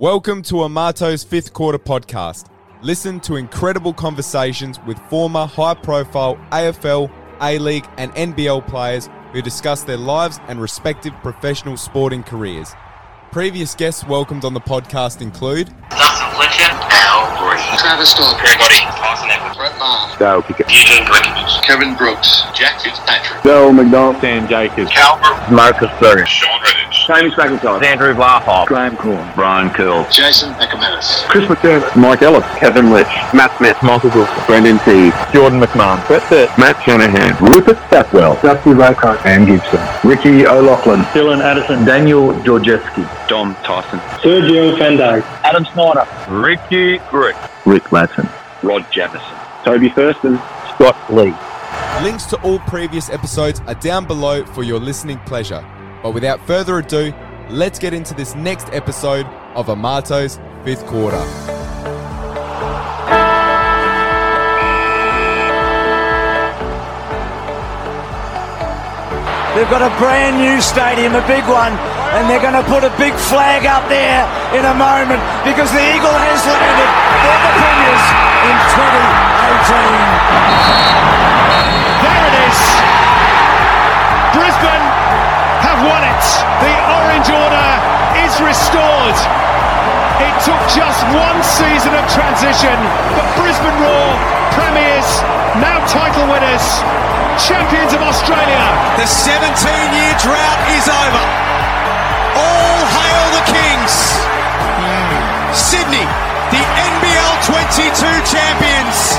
Welcome to Amato's fifth quarter podcast. Listen to incredible conversations with former high profile AFL, A League, and NBL players who discuss their lives and respective professional sporting careers. Previous guests welcomed on the podcast include Dustin Fletcher, Al Green, Travis Storm, Greg Body, Tyson Edwards, Brett Maher, Dale Pickett, Eugene Glickich, Kevin Brooks, Jack Fitzpatrick, Bill McDonald, Sam Jacobs, Calvert, Marcus Bergen, Sean Redditch, James McIntyre, Andrew Vlahoff, Graham Cornes, Brian Curl, Jason Ecometis, Chris McDermott, Mike Ellis, Kevin Litch, Matt Smith, Michael Wilson, Brendan Teague, Jordan McMahon, Brett Pitt, Matt Shanahan, Rupert Stackwell, Dusty Raycott, and Gibson, Ricky O'Loughlin, Dylan Addison, Daniel Georgieski, Dom Tyson, Sergio Fenday, Adam Snyder, Ricky Brick, Rick Latson, Rod Jamison, Toby Thurston, Scott Lee. Links to all previous episodes are down below for your listening pleasure. But without further ado, let's get into this next episode of Amato's fifth quarter. They've got a brand new stadium, a big one, and they're going to put a big flag up there in a moment because the Eagle has landed. They're the premiers in 2018. There it is. Brisbane. The orange order is restored. It took just one season of transition, but Brisbane Roar, premiers, now title winners, champions of Australia. The 17 year drought is over. All hail the Kings. Sydney, the NBL 22 champions.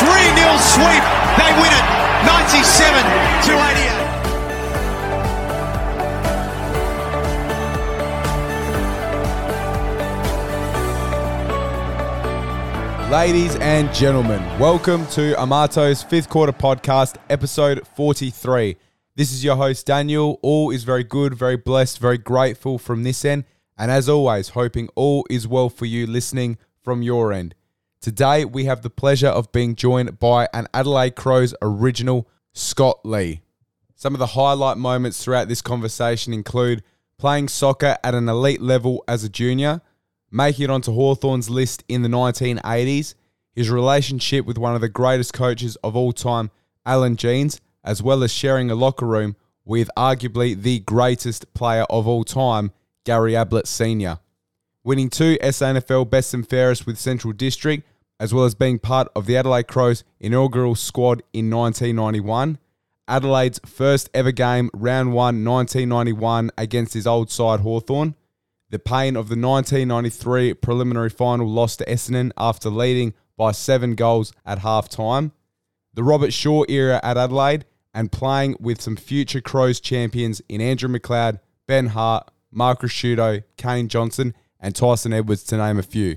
3 0 sweep. They win it 97 to 88. Ladies and gentlemen, welcome to Amato's fifth quarter podcast, episode 43. This is your host, Daniel. All is very good, very blessed, very grateful from this end. And as always, hoping all is well for you listening from your end. Today, we have the pleasure of being joined by an Adelaide Crows original, Scott Lee. Some of the highlight moments throughout this conversation include playing soccer at an elite level as a junior, making it onto Hawthorn's list in the 1980s, his relationship with one of the greatest coaches of all time, Allan Jeans, as well as sharing a locker room with arguably the greatest player of all time, Gary Ablett Sr. Winning two SANFL Best and Fairest with Central District, as well as being part of the Adelaide Crows inaugural squad in 1991. Adelaide's first ever game, round one, 1991, against his old side Hawthorn the pain of the 1993 preliminary final loss to Essendon after leading by seven goals at half time, the Robert Shaw era at Adelaide, and playing with some future Crows champions in Andrew McLeod, Ben Hart, Mark Ricciuto, Kane Johnson, and Tyson Edwards, to name a few.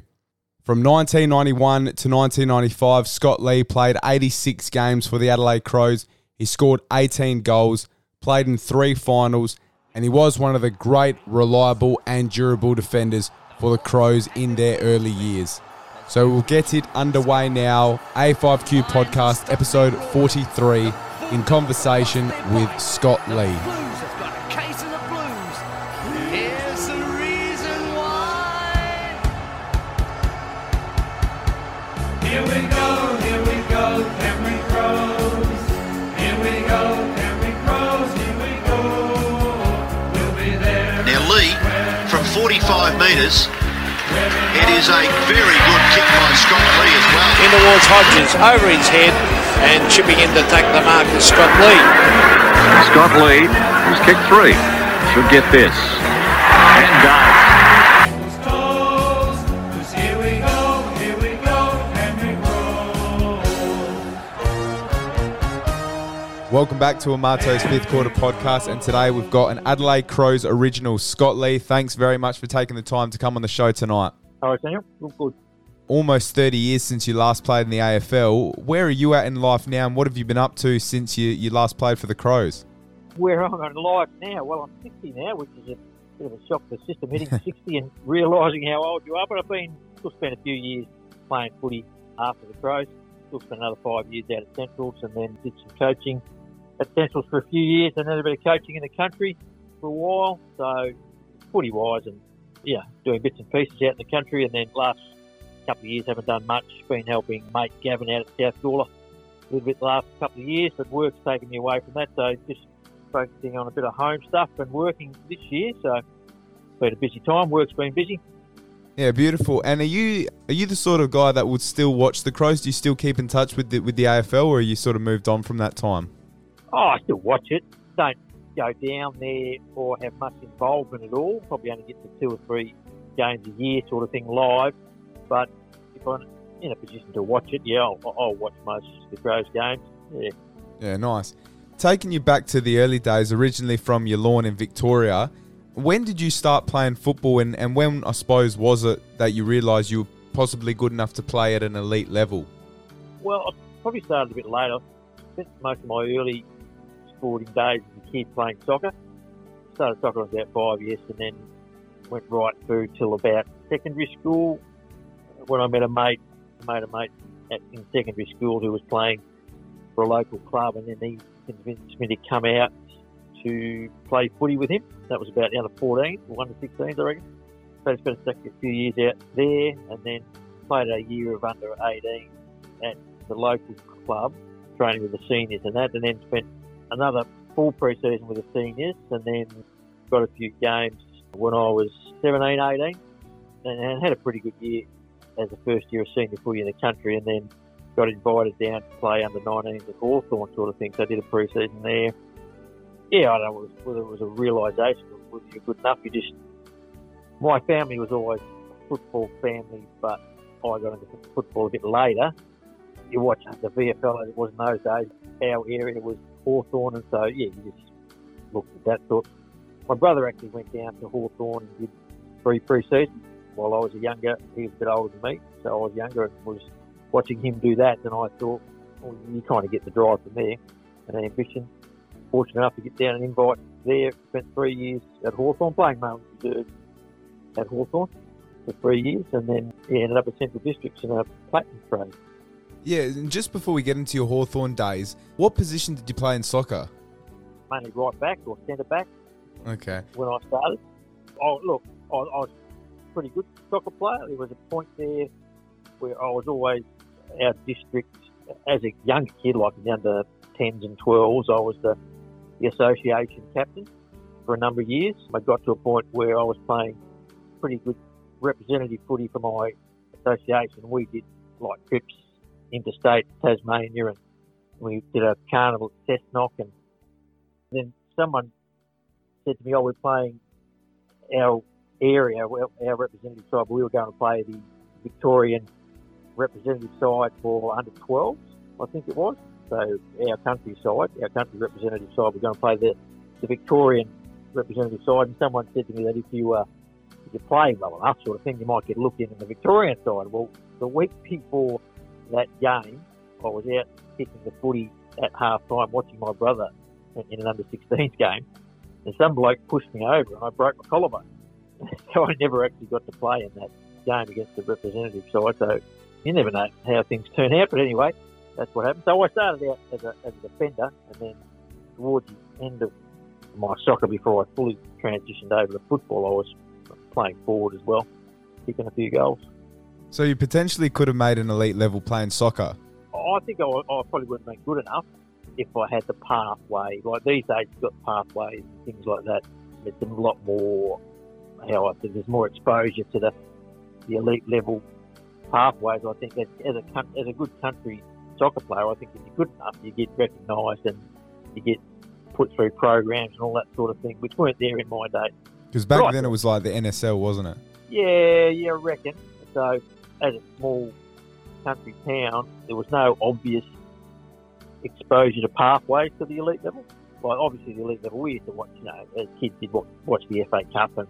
From 1991 to 1995, Scott Lee played 86 games for the Adelaide Crows. He scored 18 goals, played in three finals, and he was one of the great, reliable, and durable defenders for the Crows in their early years. So we'll get it underway now. A5Q podcast, episode 43, in conversation with Scott Lee. 65 metres. It is a very good kick by Scott Lee as well. In towards Hodges, over his head and chipping in to take the mark is Scott Lee. Scott Lee has kicked three. Should get this. Welcome back to Amato's fifth quarter podcast, and today we've got an Adelaide Crows original, Scott Lee. Thanks very much for taking the time to come on the show tonight. All right, Daniel. Good. Almost 30 years since you last played in the AFL. Where are you at in life now, and what have you been up to since you, you last played for the Crows? Where am I'm in life now? Well, I'm 60 now, which is a bit of a shock to the system, hitting 60 and realising how old you are. But I've been still spent a few years playing footy after the Crows. Still spent another five years out at Centrals, and then did some coaching at Centrals for a few years, and then a bit of coaching in the country for a while. So, footy wise and yeah, doing bits and pieces out in the country, and then last couple of years haven't done much. Been helping mate Gavin out at South Gawler a little bit the last couple of years, but work's taken me away from that. So just focusing on a bit of home stuff and working this year. So been a busy time. Work's been busy. Yeah, beautiful. And are you are you the sort of guy that would still watch the Crows? Do you still keep in touch with the, with the AFL, or are you sort of moved on from that time? Oh, I still watch it. Don't go down there or have much involvement at all. Probably only get to two or three games a year, sort of thing, live. But if I'm in a position to watch it, yeah, I'll, I'll watch most of the Crows games. Yeah. Yeah, nice. Taking you back to the early days, originally from Yallourn in Victoria, when did you start playing football and, and when, I suppose, was it that you realised you were possibly good enough to play at an elite level? Well, I probably started a bit later. Spent most of my early sporting days as a kid playing soccer. Started soccer when I was about five years and then went right through till about secondary school when I met a mate, made a mate at, in secondary school who was playing for a local club and then he convinced me to come out to play footy with him. That was about the under 14, or under 16, I reckon. So I spent a few years out there and then played a year of under 18 at the local club, training with the seniors and that, and then spent another full pre-season with the seniors and then got a few games when I was 17, 18 and had a pretty good year as a first year of senior footy in the country and then got invited down to play under 19s at Hawthorn sort of thing. So I did a pre-season there yeah, I don't know whether it was a realisation whether you're good enough. You just, my family was always a football family, but I got into football a bit later. You watch the VFL, it was in those days. Our area was Hawthorn, and so, yeah, you just looked at that. Thought, my brother actually went down to Hawthorn and did three pre-seasons while I was a younger. He was a bit older than me, so I was younger and was watching him do that. And I thought, well, you kind of get the drive from there and ambition fortunate enough to get down an invite there. Spent three years at Hawthorn playing reserve at Hawthorn for three years, and then yeah, ended up at Central Districts in a platinum trade. Yeah, and just before we get into your Hawthorn days, what position did you play in soccer? Mainly right back or centre back. Okay. When I started, oh look, I, I was a pretty good soccer player. There was a point there where I was always our district as a young kid, like in the under 10s and 12s. I was the the association captain for a number of years. I got to a point where I was playing pretty good representative footy for my association. We did like trips interstate Tasmania and we did a carnival at Cessnock and then someone said to me, oh, we're playing our area, our representative side, but we were going to play the Victorian representative side for under 12s, I think it was. So our country side, our country representative side, we're going to play the, the Victorian representative side. And someone said to me that if you uh, if you play well enough, sort of thing, you might get looked in in the Victorian side. Well, the week before that game, I was out kicking the footy at half time, watching my brother in an under 16s game, and some bloke pushed me over, and I broke my collarbone. so I never actually got to play in that game against the representative side. So you never know how things turn out. But anyway, that's what happened. So I started out as a, as a defender, and then towards the end of my soccer, before I fully transitioned over to football, I was playing forward as well, kicking a few goals. So you potentially could have made an elite level playing soccer. I think I, I probably wouldn't have been good enough if I had the pathway. Like these days, you've got pathways and things like that. It's a lot more, how I think, there's more exposure to the, the elite level pathways. I think as, as a as a good country soccer player, I think if you're good enough, you get recognised and you get put through programs and all that sort of thing, which weren't there in my day. Because back right. then it was like the NSL, wasn't it? Yeah, yeah, I reckon. So, as a small country town, there was no obvious exposure to pathways to the elite level. Like, obviously, the elite level, we used to watch, you know, as kids did watch the FA Cup and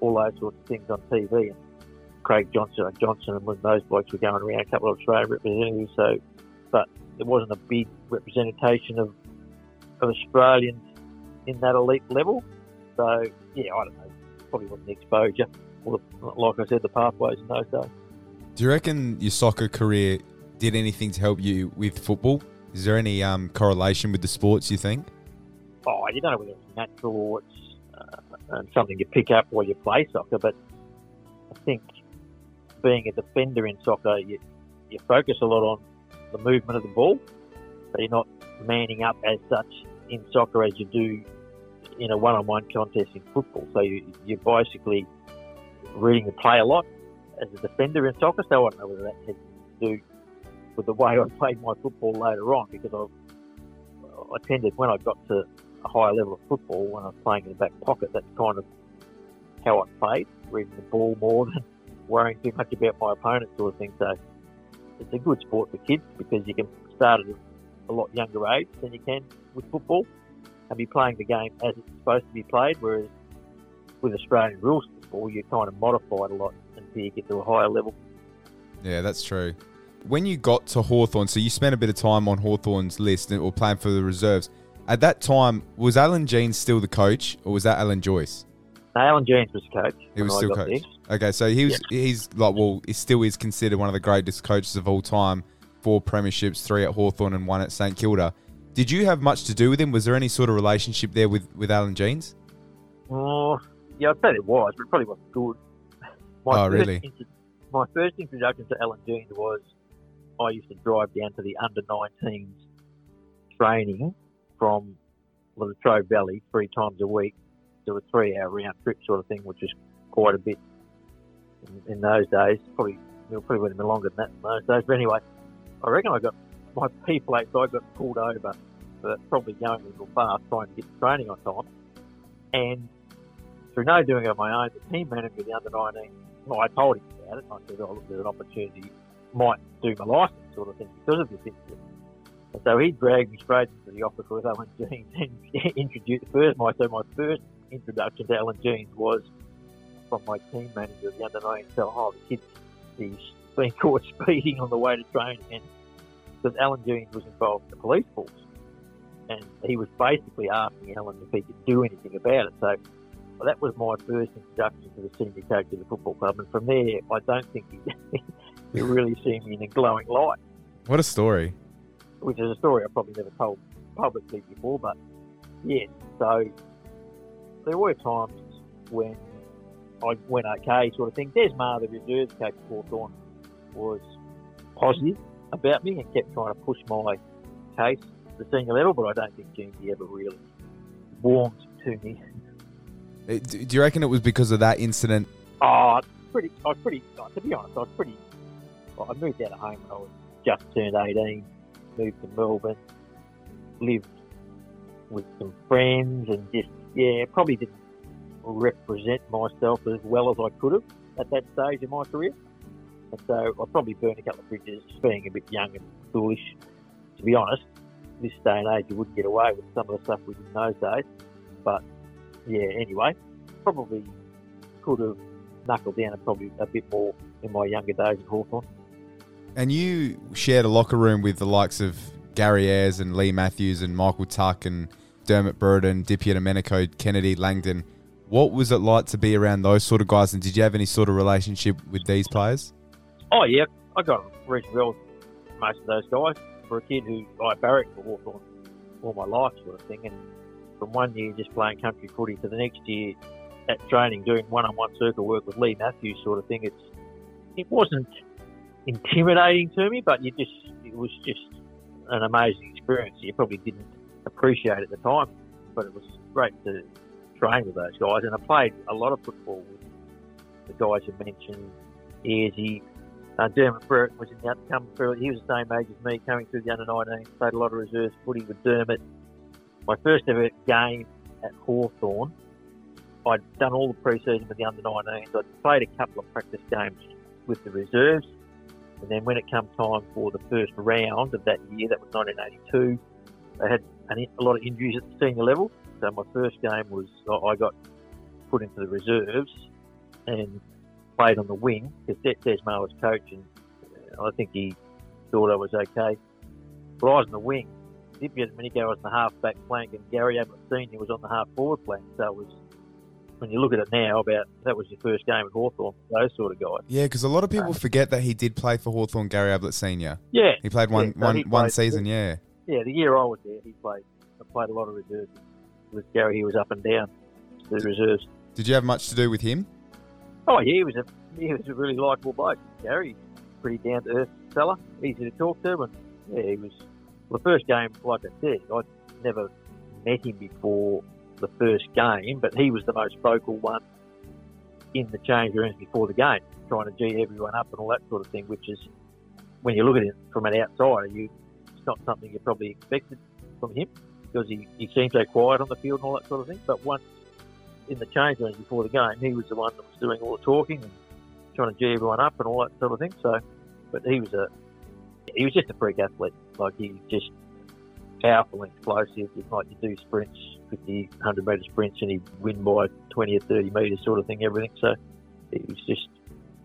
all those sorts of things on TV. And Craig Johnston, and Johnson, and those blokes were going around, a couple of Australian representatives. So but there wasn't a big representation of, of Australians in that elite level. So, yeah, I don't know. Probably wasn't the exposure, like I said, the pathways in those days. Do you reckon your soccer career did anything to help you with football? Is there any um, correlation with the sports you think? Oh, you don't know whether it's natural or it's uh, and something you pick up while you play soccer. But I think being a defender in soccer, you, you focus a lot on the movement of the ball. So you're not manning up as such in soccer as you do in a one-on-one contest in football. So you, you're basically reading the play a lot as a defender in soccer. So I don't know whether that has to do with the way I played my football later on because I, I tended when I got to a higher level of football when I was playing in the back pocket. That's kind of how I played, reading the ball more than worrying too much about my opponent sort of thing. So it's a good sport for kids because you can start at a lot younger age than you can with football and be playing the game as it's supposed to be played. Whereas with Australian rules football, you kind of modify it a lot you get to a higher level. Yeah, that's true. When you got to Hawthorn, so you spent a bit of time on Hawthorn's list or playing for the reserves. At that time, was Allan Jeans still the coach, or was that Alan Joyce? No, Allan Jeans was coach. He was still coach. there. Okay, so he was he's like well, he still is considered one of the greatest coaches of all time. Four premierships, three at Hawthorn and one at St Kilda. Did you have much to do with him? Was there any sort of relationship there with, with Allan Jeans? Oh, yeah, I'd say it was, but it probably wasn't good. Oh, really? intro- my first introduction to Allan Jeans was I used to drive down to the under 19s training from Latrobe Valley three times a week. Do a three hour round trip sort of thing, which is quite a bit in, in those days. Probably, it probably would have been longer than that in those days. But anyway, I reckon I got my P plate, so I got pulled over for probably going a little fast trying to get the training on time. And through no doing it on my own, the team manager of the under 19, I told him about it. And I said, oh, look, there's an opportunity, might do my license sort of thing because of this incident. And so he dragged me straight into the office with Allan Jeans and introduced first my so my first introduction to Allan Jeans was from my team manager the under 19. So, oh, the kid, he's been caught speeding on the way to training, and because Allan Jeans was involved in the police force, and he was basically asking Allan if he could do anything about it. So well, that was my first introduction to the senior coach of the football club, and from there, I don't think he, he really seen me in a glowing light, What a story. which is a story I probably never told publicly before. But yeah, so there were times when I went okay, sort of thing. Des Mar, the reserves coach at Hawthorn, was positive about me and kept trying to push my case to the senior level, but I don't think Jeansy ever really warmed to me. Uh, Do you reckon it was because of that incident? Oh, pretty. I was pretty. To be honest, I was pretty. Well, I moved out of home when I was just turned eighteen. Moved to Melbourne. Lived with some friends and just yeah, probably didn't represent myself as well as I could have at that stage in my career. And so I probably burned a couple of bridges, being a bit young and foolish. To be honest, this day and age, you wouldn't get away with some of the stuff we did in those days. But yeah, anyway, probably could have knuckled down and probably a bit more in my younger days at Hawthorn. And you shared a locker room with the likes of Gary Ayres and Leigh Matthews and Michael Tuck and Dermott Brereton, Dippia Domenico, Kennedy, Langdon. What was it like to be around those sort of guys? And did you have any sort of relationship with these players? Oh yeah, I got on reasonably well with most of those guys. For a kid who I barracked for Hawthorn all my life, sort of thing, and from one year just playing country footy to the next year at training doing one-on-one circle work with Leigh Matthews, sort of thing. It's it wasn't intimidating to me, but you just it was just an amazing experience. You probably didn't appreciate at the time, but it was great to train with those guys. And I played a lot of football with the guys you mentioned, Ayresy, uh, Dermott Brereton was in the come through. He was the same age as me, coming through the under 19. Played a lot of reserves footy with Dermot. My first ever game at Hawthorn, I'd done all the pre-season with the under 19s. I'd played a couple of practice games with the reserves, and then when it came time for the first round of that year, that was 1982, they had a lot of injuries at the senior level. So my first game was I got put into the reserves and played on the wing because Des, Desmar was coach, and uh, I think he thought I was okay. But I was on the wing. DiPierdomenico was on the half back flank, and Gary Ablett Senior was on the half forward flank. So it was when you look at it now, about that was your first game at Hawthorn, those sort of guys. Yeah, because a lot of people uh, forget that he did play for Hawthorn Gary Ablett Senior. Yeah, He played one, Yeah, so one, he one played- season, yeah. Yeah, the year I was there, he played. I played a lot of reserves with Gary. He was up and down. the reserves. Did you have much to do with him? Oh yeah, he was a he was a really likable bloke. Gary, pretty down to earth fella, easy to talk to, and yeah, he was. The first game, like I said, I'd never met him before the first game, but he was the most vocal one in the change rooms before the game, trying to g everyone up and all that sort of thing. Which is, when you look at it from an outsider, you it's not something you probably expected from him because he, he seemed so quiet on the field and all that sort of thing. But once in the change rooms before the game, he was the one that was doing all the talking and trying to g everyone up and all that sort of thing. So, but he was a he was just a freak athlete. Like he was just powerful and explosive. Like you do sprints, 50, 100 metre sprints, and he'd win by 20 or 30 metres, sort of thing. Everything. So it was just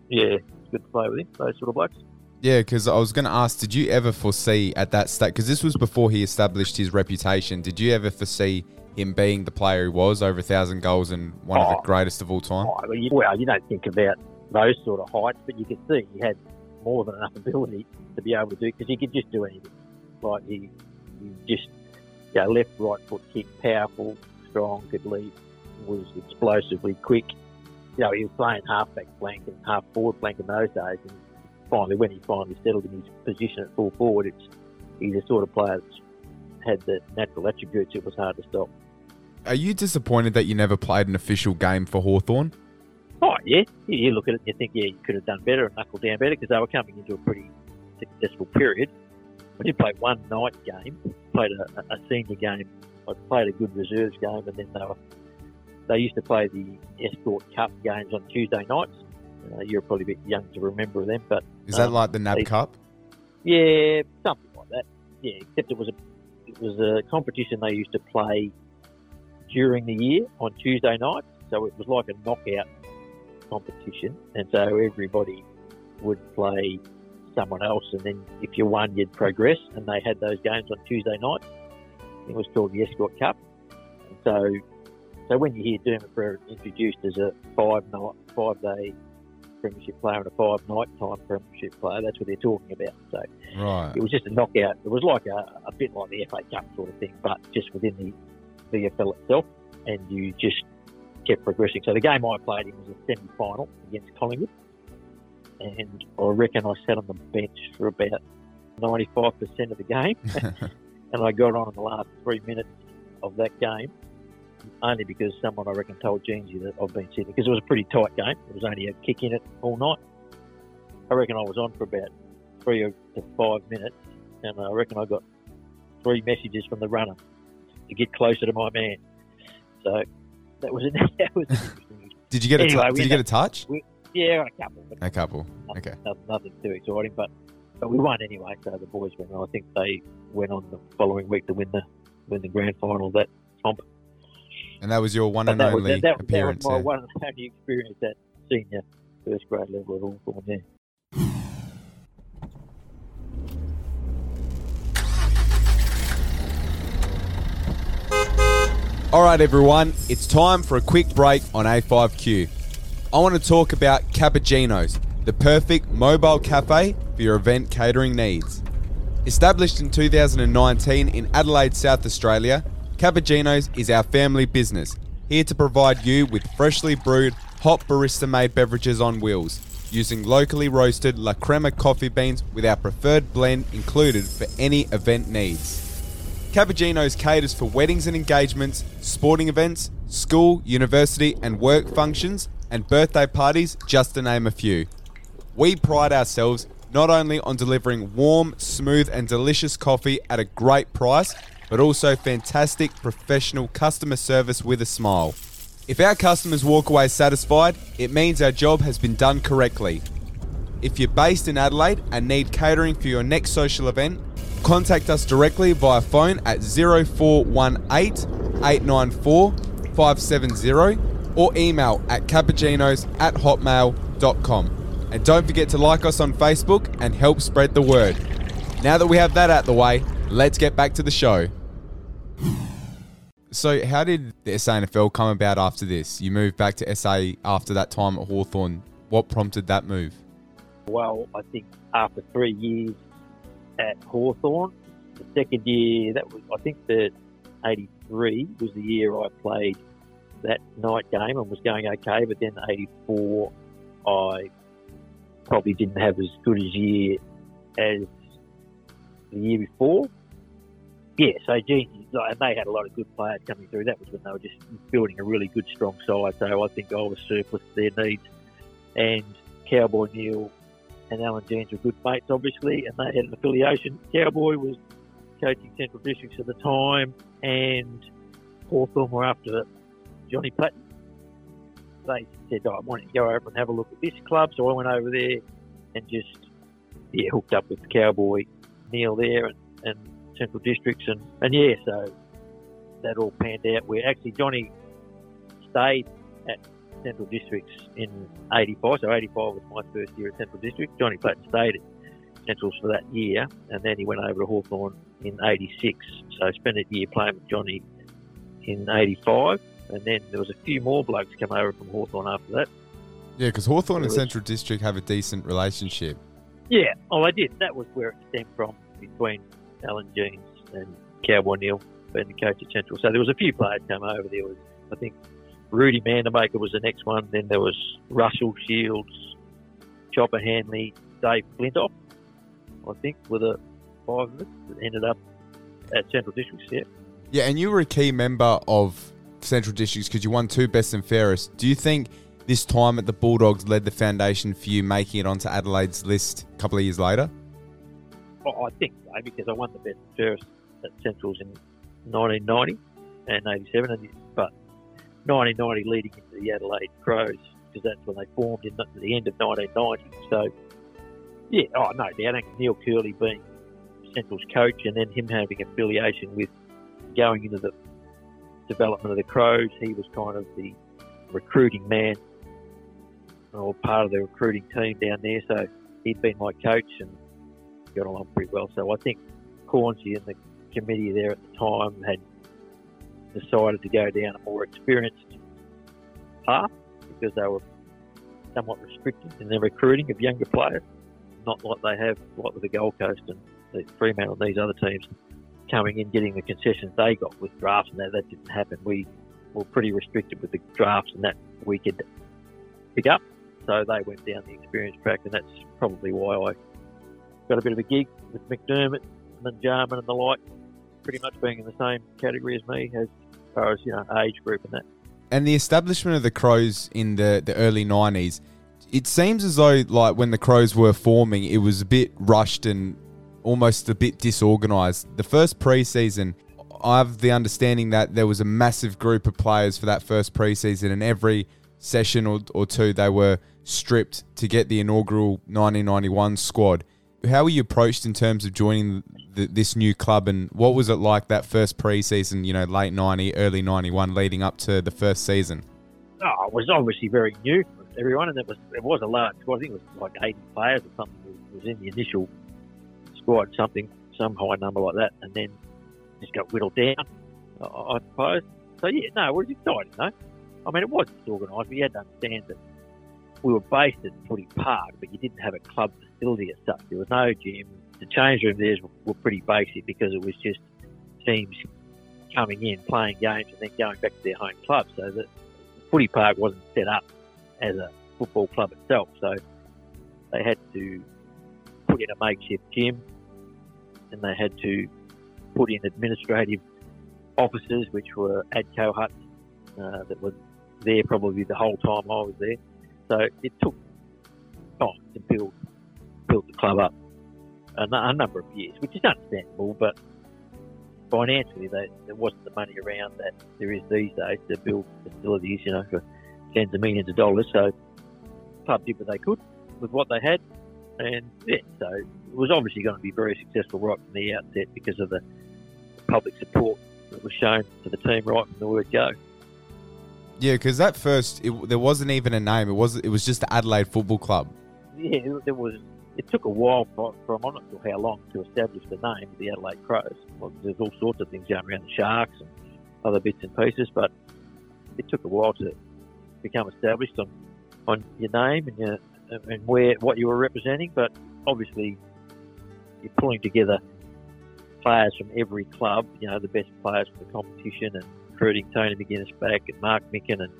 yeah, it's good to play with him. Those sort of blokes. Yeah, because I was going to ask, did you ever foresee at that stage, because this was before he established his reputation, did you ever foresee him being the player he was, over a thousand goals and one of the Oh. greatest of all time? Oh, well, you, well, you don't think about those sort of heights, but you could see he had more than enough ability to be able to do because he could just do anything. Like he, he just you know, left, right foot kick, powerful, strong, could leap, was explosively quick. You know, he was playing half back flank and half forward flank in those days, and finally, when he finally settled in his position at full forward, it's he's the sort of player that's had the natural attributes. It was hard to stop. Are you disappointed that you never played an official game for Hawthorn? Oh yeah, you, you look at it and you think, yeah, you could have done better and knuckled down better because they were coming into a pretty successful period. I did play one night game, played a, a senior game. I played a good reserves game, and then they were they used to play the Escort Cup games on Tuesday nights. Uh, you're probably a bit young to remember them, but Is that um, like the NAB they- Cup? yeah, something like that. Yeah, except it was a it was a competition they used to play during the year on Tuesday nights, so it was like a knockout competition, and so everybody would play someone else, and then if you won, you'd progress. And they had those games on Tuesday night. It was called the Escort Cup, and so so when you hear Dermot introduced as a five night, five day premiership player and a five night time premiership player, that's what they're talking about. So Right. it was just a knockout. It was like a, a bit like the FA Cup sort of thing, but just within the VFL itself, and you just kept progressing. So the game I played in was a semi-final against Collingwood, and I reckon I sat on the bench for about 95% of the game, and I got on in the last three minutes of that game, only because someone I reckon told Jeansy that I've been sitting, because it was a pretty tight game. There was only a kick in it all night. I reckon I was on for about three to five minutes, and I reckon I got three messages from the runner to get closer to my man. So that was that was interesting. Did you get a Anyway, tou- we did you get a touch? we- yeah, a couple, A couple. nothing, Okay. nothing, nothing too exciting. But but we won anyway. So the boys went. on. I think they went on the following week to win the win the grand final that comp. And that was your one But and that only that, that, that appearance. was my there. one and only experience at senior first grade level at Hawthorn. Yeah. All right, everyone, it's time for a quick break on A5Q. I want to talk about CuppaGino's, the perfect mobile cafe for your event catering needs. Established in 2019 in Adelaide, South Australia, CuppaGino's is our family business, here to provide you with freshly brewed, hot barista made beverages on wheels, using locally roasted La Crema coffee beans with our preferred blend included for any event needs. CuppaGino's caters for weddings and engagements, sporting events, school, university, and work functions, and birthday parties, just to name a few. We pride ourselves not only on delivering warm, smooth, and delicious coffee at a great price, but also fantastic professional customer service with a smile. If our customers walk away satisfied, it means our job has been done correctly. If you're based in Adelaide and need catering for your next social event, contact us directly via phone at 0418 894 570 or email at cuppaginos at hotmail.com. And don't forget to like us on Facebook and help spread the word. Now that we have that out the way, let's get back to the show. So, how did the SANFL come about after this? You moved back to SA after that time at Hawthorn. What prompted that move? Well, I think after three years at Hawthorn, the second year that was I think the '83 was the year I played that night game and was going okay, but then 84, I probably didn't have as good a year as the year before. Yeah, so geez, and they had a lot of good players coming through. That was when they were just building a really good, strong side. So I think I was surplus to their needs. And Cowboy Neil and Allan Jeans were good mates, obviously, and they had an affiliation. Cowboy was coaching Central Districts at the time, and Hawthorn were after it. Johnny Platten. They said, oh, I want to go over and have a look at this club. So I went over there and just yeah, hooked up with Cowboy Neil there and, and Central Districts. And, and yeah, so that all panned out. Where actually Johnny stayed at Central Districts in 85. So 85 was my first year at Central District. Johnny Platten stayed at Centrals for that year, and then he went over to Hawthorn in 86. So I spent a year playing with Johnny in 85, and then there was a few more blokes come over from Hawthorn after that. Yeah, because Hawthorn and Central District have a decent relationship. Yeah, oh, I did. That was where it stemmed from between Allan Jeans and Cowboy Neil being the coach at Central. So there was a few players come over. There was, I think, Rudy Mandermaker was the next one. Then there was Russell Shields, Chopper Hanley, Dave Flintoff, I think, were the five of us that ended up at Central Districts. Yeah. Yeah, and you were a key member of Central Districts because you won two best and fairest. Do you think this time at the Bulldogs led the foundation for you making it onto Adelaide's list a couple of years later? Oh, I think so because I won the best and fairest at Centrals in 1990 and 87, and, 1990 leading into the Adelaide Crows because that's when they formed in the, the end of 1990. So, yeah, oh no doubt. Neil Kerley being Central's coach and then him having affiliation with going into the development of the Crows, he was kind of the recruiting man or part of the recruiting team down there. So he'd been my coach and got along pretty well. So I think Cornsey and the committee there at the time had decided to go down a more experienced path because they were somewhat restricted in their recruiting of younger players, not like they have like with the Gold Coast and the Fremantle and these other teams coming in, getting the concessions they got with drafts and that. That didn't happen. We were pretty restricted with the drafts and that we could pick up. So they went down the experience track, and that's probably why I got a bit of a gig with McDermott and Jarman and the like, pretty much being in the same category as me as far as you know age group and that. And the establishment of the Crows in the, the early 90s, it seems as though, like, when the Crows were forming, it was a bit rushed and almost a bit disorganized. The first preseason, I have the understanding that there was a massive group of players for that first preseason, and every session or, or two they were stripped to get the inaugural 1991 squad. How were you approached in terms of joining the, this new club, and what was it like that first preseason? You know, late 90, early 91, leading up to the first season. Oh, it was obviously very new for everyone, and it was it was a large squad. I think it was like 80 players or something. Was in the initial squad, something, some high number like that, and then just got whittled down, I suppose. So yeah, no, it was exciting, though. I mean, it was disorganised, you had to understand that we were based at Footy Park, but you didn't have a club facility as. There was no gym. The change room there were pretty basic because it was just teams coming in, playing games, and then going back to their home club. So the Footy Park wasn't set up as a football club itself. So they had to put in a makeshift gym, and they had to put in administrative offices, which were ATCO huts uh, that were there probably the whole time I was there. So it took time to build build the club up a, a number of years, which is understandable, but financially they, there wasn't the money around that there is these days to build facilities, you know, for tens of millions of dollars. So the club did what they could with what they had, and yeah, so it was obviously going to be very successful right from the outset because of the public support that was shown to the team right from the word go. Yeah, because that first, it, there wasn't even a name. It was it was just the Adelaide Football Club. Yeah, it was. It took a while for, for I'm not sure how long to establish the name of the Adelaide Crows. Well, there's all sorts of things going around the Sharks and other bits and pieces, but it took a while to become established on on your name and your and where what you were representing. But obviously, you're pulling together players from every club. You know, the best players from the competition and recruiting Tony McGuinness back and Mark Mickan and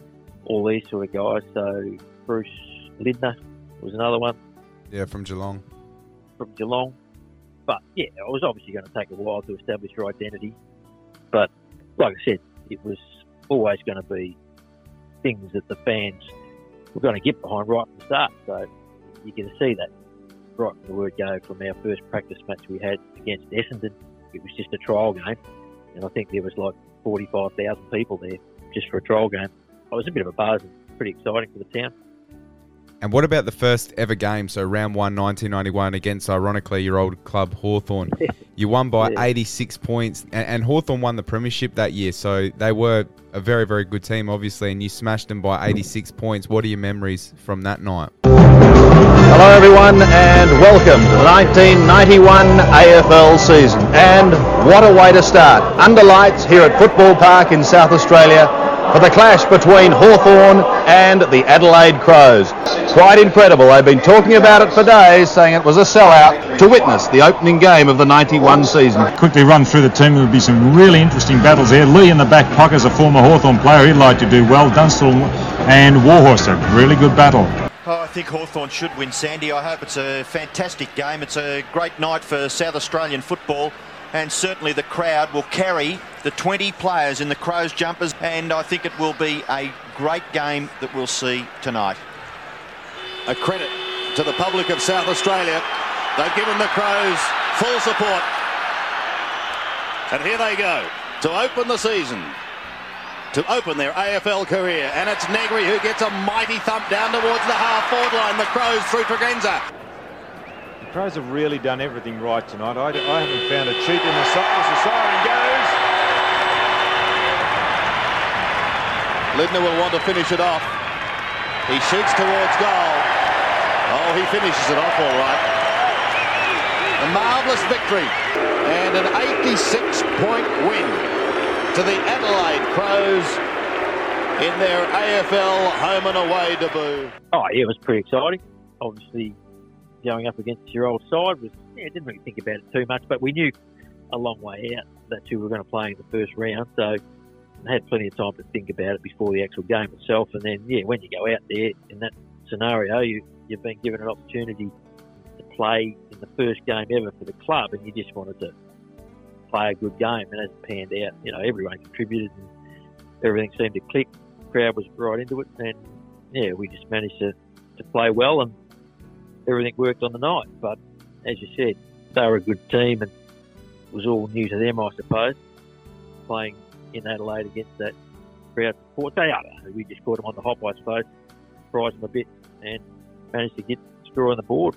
all these sort of guys. So Bruce Lindner was another one Yeah, from Geelong. from Geelong. But yeah, it was obviously going to take a while to establish your identity. But like I said, it was always going to be things that the fans were going to get behind right from the start. So you can see that right from the word go from our first practice match we had against Essendon. It was just a trial game, and I think there was like 45,000 people there just for a trial game. It was a bit of a buzz and pretty exciting for the town. And what about the first ever game? So round one, 1991, against ironically your old club Hawthorn. You won by Yeah. 86 points, and, and Hawthorn won the premiership that year. So they were a very, very good team, obviously, and you smashed them by 86 points. What are your memories from that night? Hello, everyone, and welcome to the 1991 AFL season. And what a way to start! Under lights here at Football Park in South Australia for the clash between Hawthorn and the Adelaide Crows. Quite incredible. They've been talking about it for days, saying it was a sellout to witness the opening game of the 91 season. quickly run through the team. There would be some really interesting battles there. Lee in the back pocket is a former Hawthorn player. He'd like to do well. Dunstall and Warhorse, a really good battle. Oh, I think Hawthorn should win, Sandy. I hope it's a fantastic game. It's a great night for South Australian football. And certainly the crowd will carry the 20 players in the Crows jumpers. And I think it will be a great game that we'll see tonight. A credit to the public of South Australia. They've given the Crows full support. And here they go to open the season, to open their AFL career. And it's Negri who gets a mighty thump down towards the half-forward line. The Crows through Tregenza. The Crows have really done everything right tonight. I, I haven't found a cheat in the side as the siren goes. Lindner will want to finish it off. He shoots towards goal. Oh, he finishes it off all right. A marvellous victory and an 86-point win to the Adelaide Crows in their AFL home and away debut. Oh yeah, it was pretty exciting. Obviously, going up against your old side was yeah, didn't really think about it too much, but we knew a long way out that you were going to play in the first round, so I had plenty of time to think about it before the actual game itself. And then yeah, when you go out there in that scenario, you you've been given an opportunity to play in the first game ever for the club, and you just wanted to play a good game. And as it panned out, you know everyone contributed and everything seemed to click. crowd was right into it, and yeah, we just managed to, to play well and everything worked on the night. But as you said, they were a good team and it was all new to them, I suppose, playing in Adelaide against that crowd support. They are, we just caught them on the hop, I suppose, surprised them a bit and managed to get straw on the board.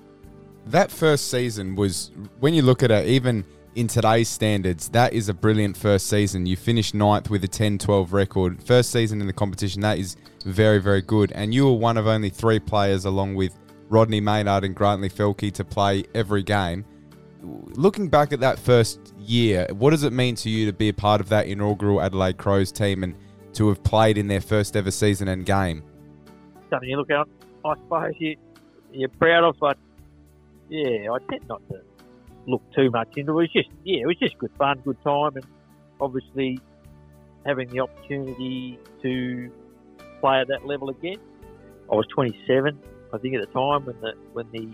That first season was, when you look at it, even in today's standards, that is a brilliant first season. You finished ninth with a 10 12 record. First season in the competition, that is very, very good. And you were one of only three players, along with Rodney Maynard and Grantley Fielke, to play every game. Looking back at that first year, what does it mean to you to be a part of that inaugural Adelaide Crows team and to have played in their first ever season and game? Something you look at, I suppose you, you're proud of, but yeah, I tend not to look too much into it. It was just, yeah, it was just good fun, good time, and obviously having the opportunity to play at that level again. I was 27, I think, at the time when the when the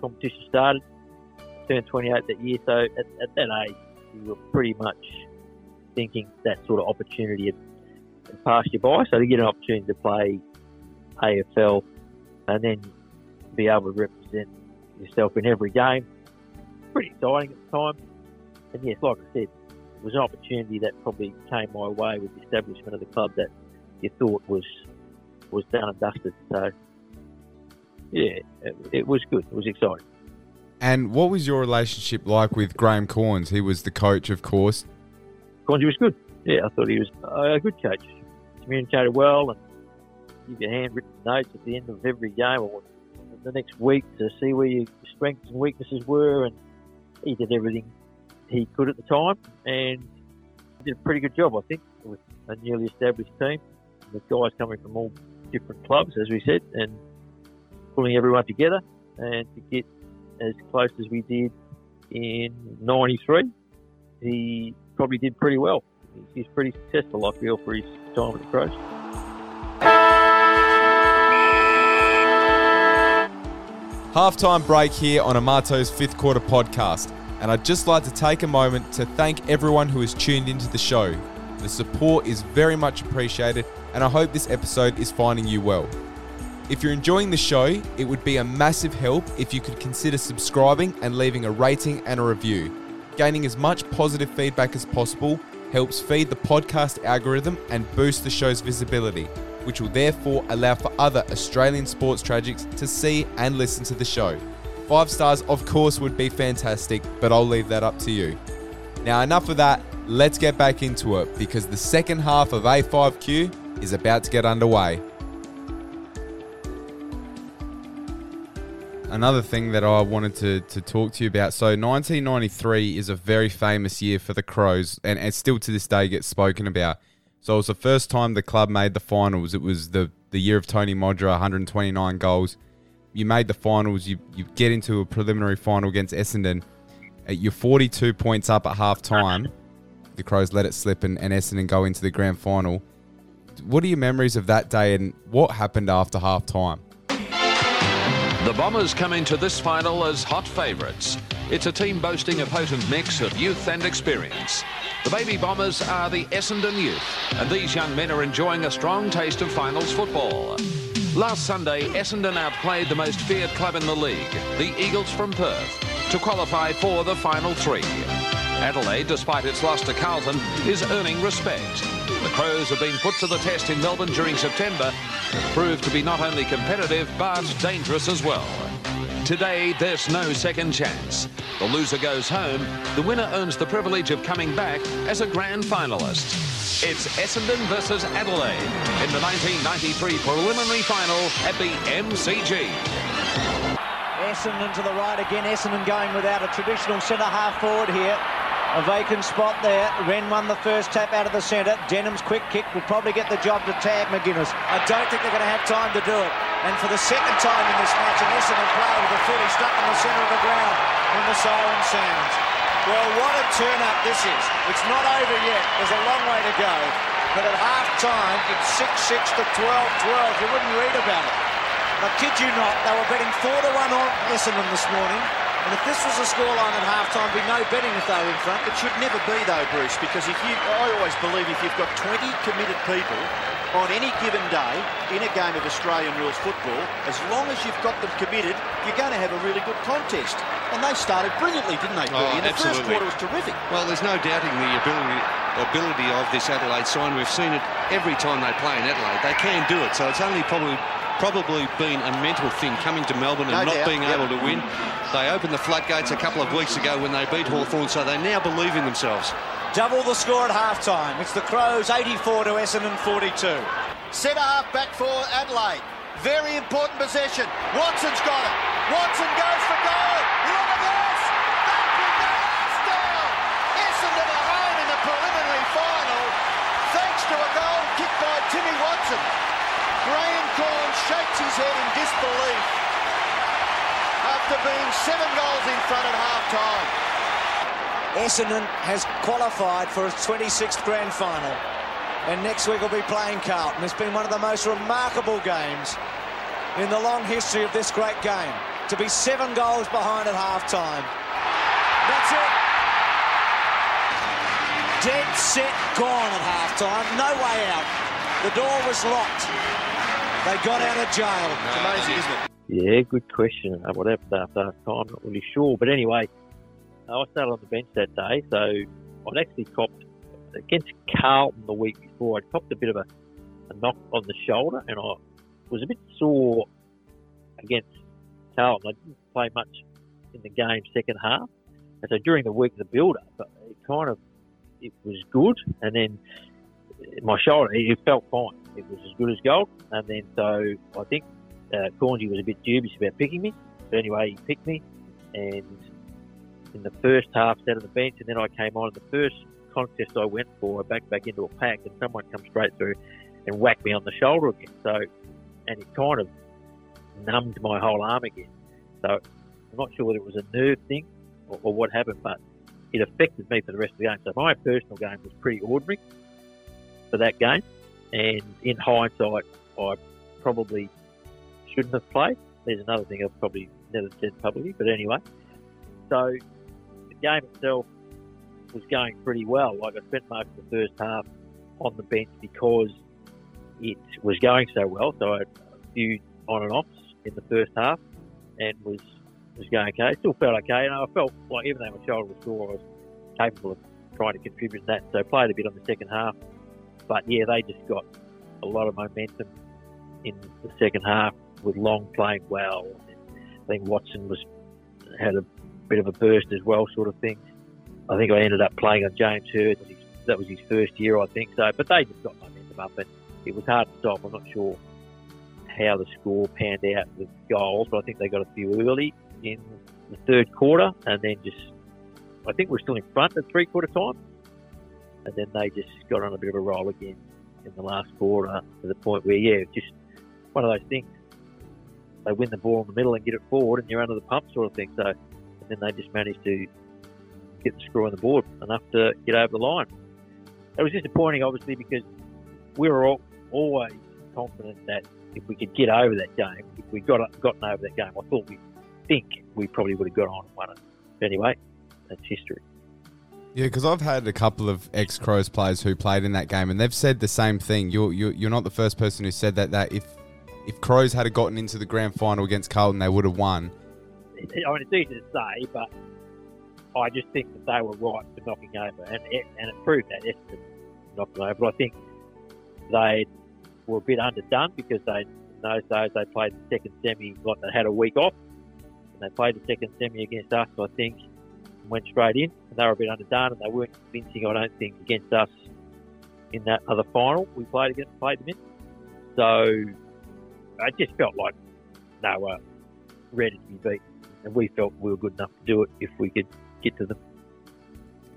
competition started. I turned 28 that year, so at, at that age, you were pretty much thinking that sort of opportunity had, had passed you by. So to get an opportunity to play AFL and then be able to represent yourself in every game, pretty exciting at the time. And yes, like I said, it was an opportunity that probably came my way with the establishment of the club that you thought was was done and dusted. So yeah, it, it was good. It was exciting. And what was your relationship like with Graham Cornes? He was the coach, of course. Cornsey was good. Yeah, I thought he was a good coach. Communicated well and give you handwritten notes at the end of every game or the next week to see where your strengths and weaknesses were. And he did everything he could at the time and did a pretty good job, I think, with a newly established team with guys coming from all different clubs, as we said, and pulling everyone together and to get as close as we did in '93. He probably did pretty well he's pretty successful, I feel, for his time at the Crows. Halftime break here on Amato's fifth quarter podcast, and I'd just like to take a moment to thank everyone who has tuned into the show. The support is very much appreciated, and I hope this episode is finding you well. If you're enjoying the show, it would be a massive help if you could consider subscribing and leaving a rating and a review. Gaining as much positive feedback as possible helps feed the podcast algorithm and boost the show's visibility which will therefore allow for other Australian sports tragics to see and listen to the show. Five stars, of course, would be fantastic, but I'll leave that up to you. Now, enough of that, let's get back into it because the second half of A5Q is about to get underway. Another thing that I wanted to, to talk to you about. So, 1993 is a very famous year for the Crows, and, and still to this day gets spoken about. So it was the first time the club made the finals. It was the, the year of Tony Modra, 129 goals. You made the finals. You, you get into a preliminary final against Essendon. Uh, you're 42 points up at half time. The Crows let it slip and, and Essendon go into the grand final. What are your memories of that day and what happened after half time? The Bombers come into this final as hot favourites. It's a team boasting a potent mix of youth and experience. The Baby Bombers are the Essendon youth, and these young men are enjoying a strong taste of finals football. Last Sunday, Essendon outplayed the most feared club in the league, the Eagles from Perth, to qualify for the final three. Adelaide, despite its loss to Carlton, is earning respect. The Crows have been put to the test in Melbourne during September and proved to be not only competitive but dangerous as well. Today, there's no second chance. The loser goes home. The winner earns the privilege of coming back as a grand finalist. It's Essendon versus Adelaide in the 1993 preliminary final at the MCG. Essendon to the right again. Essendon going without a traditional centre half forward here. A vacant spot there. Wren won the first tap out of the centre. Denham's quick kick will probably get the job to tag McGuinness. I don't think they're going to have time to do it. And for the second time in this match, an Essendon player with a footy stuck in the centre of the ground when the siren sounds. Well, what a turn-up this is. It's not over yet. There's a long way to go. But at half-time, it's 6-6 to 12-12. You wouldn't read about it. I kid you not, they were betting 4 to 1 on Essendon this morning. And if this was a scoreline at halftime, be no betting if they were in front. It should never be though, Bruce, because if you, I always believe if you've got 20 committed people on any given day in a game of Australian rules football, as long as you've got them committed, you're going to have a really good contest. And they started brilliantly, didn't they? Oh, and the first quarter was terrific. Well, there's no doubting the ability ability of this Adelaide side. We've seen it every time they play in Adelaide. They can do it. So it's only probably probably been a mental thing coming to Melbourne and No not doubt, being yep. able to win. They opened the floodgates a couple of weeks ago when they beat Hawthorn, so they now believe in themselves. Double the score at halftime. It's the Crows 84 to Essendon 42. Centre half back for Adelaide. Very important possession. Watson's got it. Watson goes for goal. Look at this. That go us down. Essendon are home in the preliminary final thanks to a goal kicked by Timmy Watson. Graham Cornes shakes his head in disbelief after being seven goals in front at half time. Essendon has qualified for its 26th grand final. And next week will be playing Carlton. It's been one of the most remarkable games in the long history of this great game. To be seven goals behind at half time. That's it. Dead set gone at half time. No way out. The door was locked. They got out of jail. It's amazing, isn't it? Yeah, good question. Uh, What happened after half time? Not really sure. But anyway, uh, I started on the bench that day, so I'd actually copped against Carlton the week before. I'd copped a bit of a, a knock on the shoulder, and I was a bit sore against Carlton. I didn't play much in the game second half, and so during the week, the build-up, uh, it kind of it was good, and then my shoulder it felt fine. It was as good as gold, and then so I think uh, was a bit dubious about picking me, but anyway, he picked me, and in the first half, sat on the bench, and then I came on. And the first contest I went for, I backed back into a pack, and someone come straight through and whacked me on the shoulder again. So, and it kind of numbed my whole arm again. So, I'm not sure whether it was a nerve thing or, or what happened, but it affected me for the rest of the game. So my personal game was pretty ordinary for that game, and in hindsight, I probably shouldn't have played. There's another thing I've probably never said publicly, but anyway. So the game itself was going pretty well. Like I spent most of the first half on the bench because it was going so well. So I had a few on and offs in the first half and was was going okay. Still felt okay, and I felt like even though my shoulder was sore, I was capable of trying to contribute to that. So I played a bit on the second half, but yeah, they just got a lot of momentum in the second half with Long playing well. I think Watson was had a bit of a burst as well, sort of thing. I think I ended up playing on James Hird. That was his first year, I think. So, but they just got momentum up, and it was hard to stop. I'm not sure how the score panned out with goals, but I think they got a few early in the third quarter, and then just I think we're still in front at three quarter time, and then they just got on a bit of a roll again in the last quarter to the point where yeah, just one of those things. They win the ball in the middle and get it forward, and you're under the pump sort of thing. So, and then they just managed to get the screw on the board enough to get over the line. It was disappointing, obviously, because we were all, always confident that if we could get over that game, if we got gotten over that game, I thought we think we probably would have got on and won it. But anyway, that's history. Yeah, because I've had a couple of ex Crows players who played in that game, and they've said the same thing. You're, you're you're not the first person who said that. That if if Crows had gotten into the grand final against Carlton, they would have won. I mean, it's easy to say, but I just think that they were right for knocking over, and it, and it proved that Essendon knocked over. But I think they were a bit underdone because they in those days they played the second semi like they had a week off, and they played the second semi against us. I think and went straight in, and they were a bit underdone, and they weren't convincing. I don't think against us in that other final we played against played them in. So I just felt like they were ready to be beaten, and we felt we were good enough to do it if we could get to them.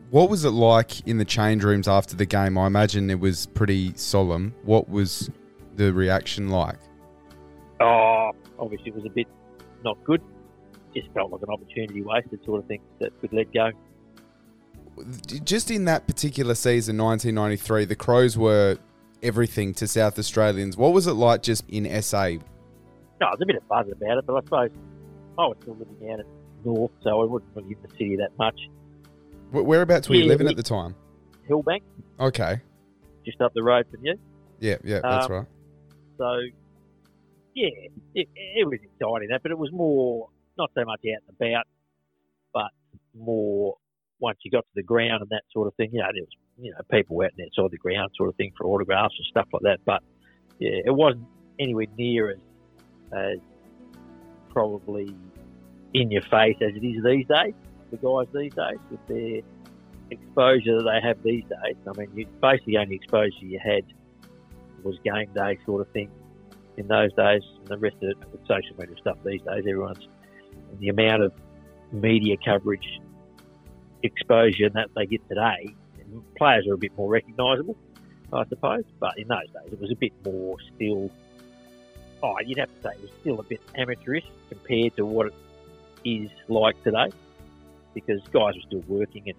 What was it like in the change rooms after the game? I imagine it was pretty solemn. What was the reaction like? Oh, obviously it was a bit not good. Just felt like an opportunity wasted, sort of thing that could let go. Just in that particular season, 1993, the Crows were everything to South Australians. What was it like just in SA? No, there's a bit of buzz about it, but I suppose I was still living down at North, so I wasn't really in the city that much. Whereabouts were you living at the time? Hillbank, Okay. just up the road from you. Yeah, yeah, that's Um, right. So, yeah, it, it was exciting that, but it was more not so much out and about, but more once you got to the ground and that sort of thing. You know, there was you know people out and outside the ground sort of thing for autographs and stuff like that. But yeah, it wasn't anywhere near as as probably in your face as it is these days. The guys these days with their exposure that they have these days. I mean, you, basically only exposure you had was game day sort of thing in those days. And the rest of it with social media stuff these days, everyone's and the amount of media coverage exposure that they get today. Players are a bit more recognisable, I suppose, but in those days it was a bit more still. Oh, you'd have to say it was still a bit amateurish compared to what it is like today, because guys were still working and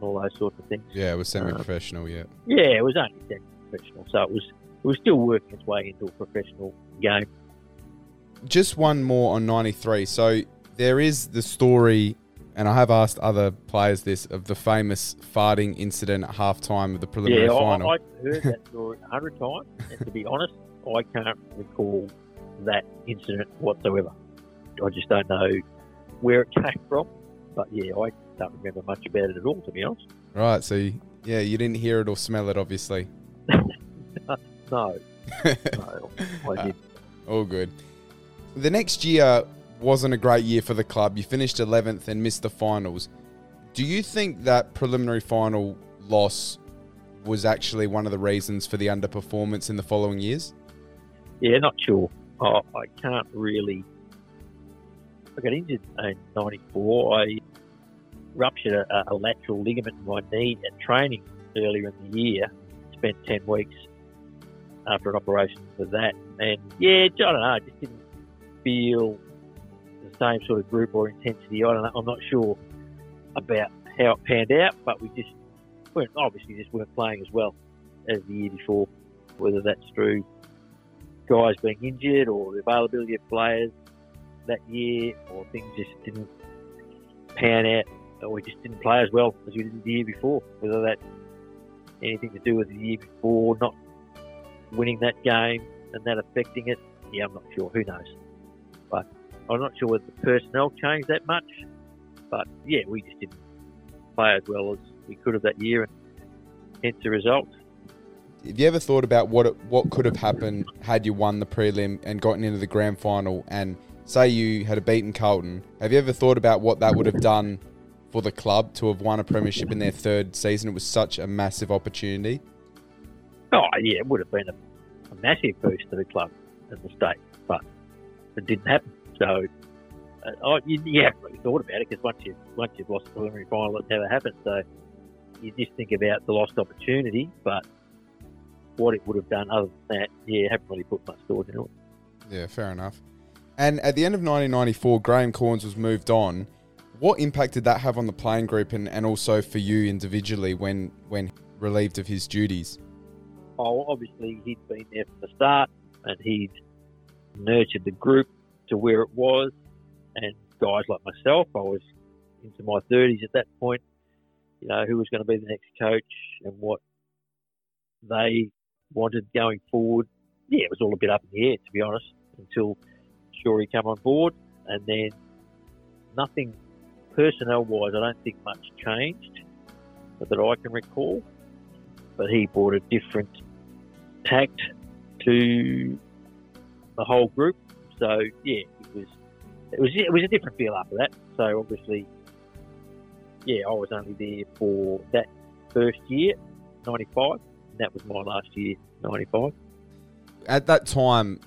all those sorts of things. Yeah, it was uh, semi-professional. Yeah. Yeah, it was only semi-professional, so it was it was still working its way into a professional game. Just one more on 93. So there is the story, and I have asked other players this, of the famous farting incident at halftime of the preliminary yeah, final. I, I've heard that story a hundred times, and to be honest, I can't recall that incident whatsoever. I just don't know where it came from, but yeah, I don't remember much about it at all, to be honest. Right, so you, yeah, you didn't hear it or smell it, obviously. No, no, I uh, did. All good. The next year wasn't a great year for the club. You finished 11th and missed the finals. Do you think that preliminary final loss was actually one of the reasons for the underperformance in the following years? Yeah, not sure. I, I can't really. I got injured in '94. I ruptured a, a lateral ligament in my knee at training earlier in the year. Spent ten weeks after an operation for that, and yeah, I don't know. I just didn't feel the same sort of group or intensity. I don't know. I'm not sure about how it panned out, but we just weren't obviously just weren't playing as well as the year before. Whether that's through guys being injured or the availability of players that year, or things just didn't pan out, or we just didn't play as well as we did the year before. Whether that's anything to do with the year before not winning that game and that affecting it, yeah, I'm not sure. Who knows? I'm not sure whether the personnel changed that much. But yeah, we just didn't play as well as we could have that year, and hence the result. Have you ever thought about what it, what could have happened had you won the prelim and gotten into the grand final and say you had a beaten Carlton? Have you ever thought about what that would have done for the club to have won a premiership in their third season? It was such a massive opportunity. Oh yeah, it would have been a, a massive boost to the club and the state, but it didn't happen. So uh, oh, you, you haven't really thought about it because once you once you've lost the preliminary final, it never happened. So you just think about the lost opportunity, but what it would have done other than that, yeah, haven't really put much thought into it. Yeah, fair enough. And at the end of 1994, Graham Cornes was moved on. What impact did that have on the playing group and, and also for you individually when when relieved of his duties? Oh, obviously he'd been there from the start and he'd nurtured the group to where it was. And guys like myself, I was into my 30s at that point, you know, who was going to be the next coach and what they wanted going forward. Yeah, it was all a bit up in the air, to be honest, until Shorey came on board. And then nothing personnel wise, I don't think much changed that I can recall. But he brought a different tact to the whole group. So yeah, it was it was it was a different feel after that. So obviously, yeah, I was only there for that first year, '95. That was my last year, '95. At that time,